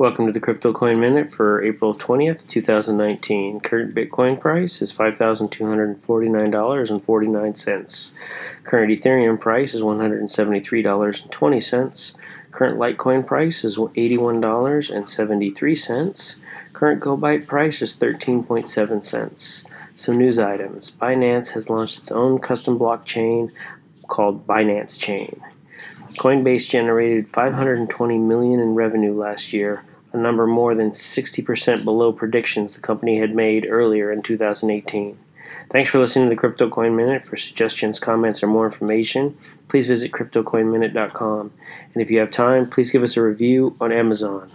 Welcome to the Crypto Coin Minute for April 20th, 2019. Current Bitcoin price is $5,249.49. Current Ethereum price is $173.20. Current Litecoin price is $81.73. Current GoByte price is 13.7 cents. Some news items. Binance has launched its own custom blockchain called Binance Chain. Coinbase generated 520 million in revenue last year, a number more than 60% below predictions the company had made earlier in 2018. Thanks for listening to the Crypto Coin Minute. For suggestions, comments, or more information, please visit CryptoCoinMinute.com. And if you have time, please give us a review on Amazon.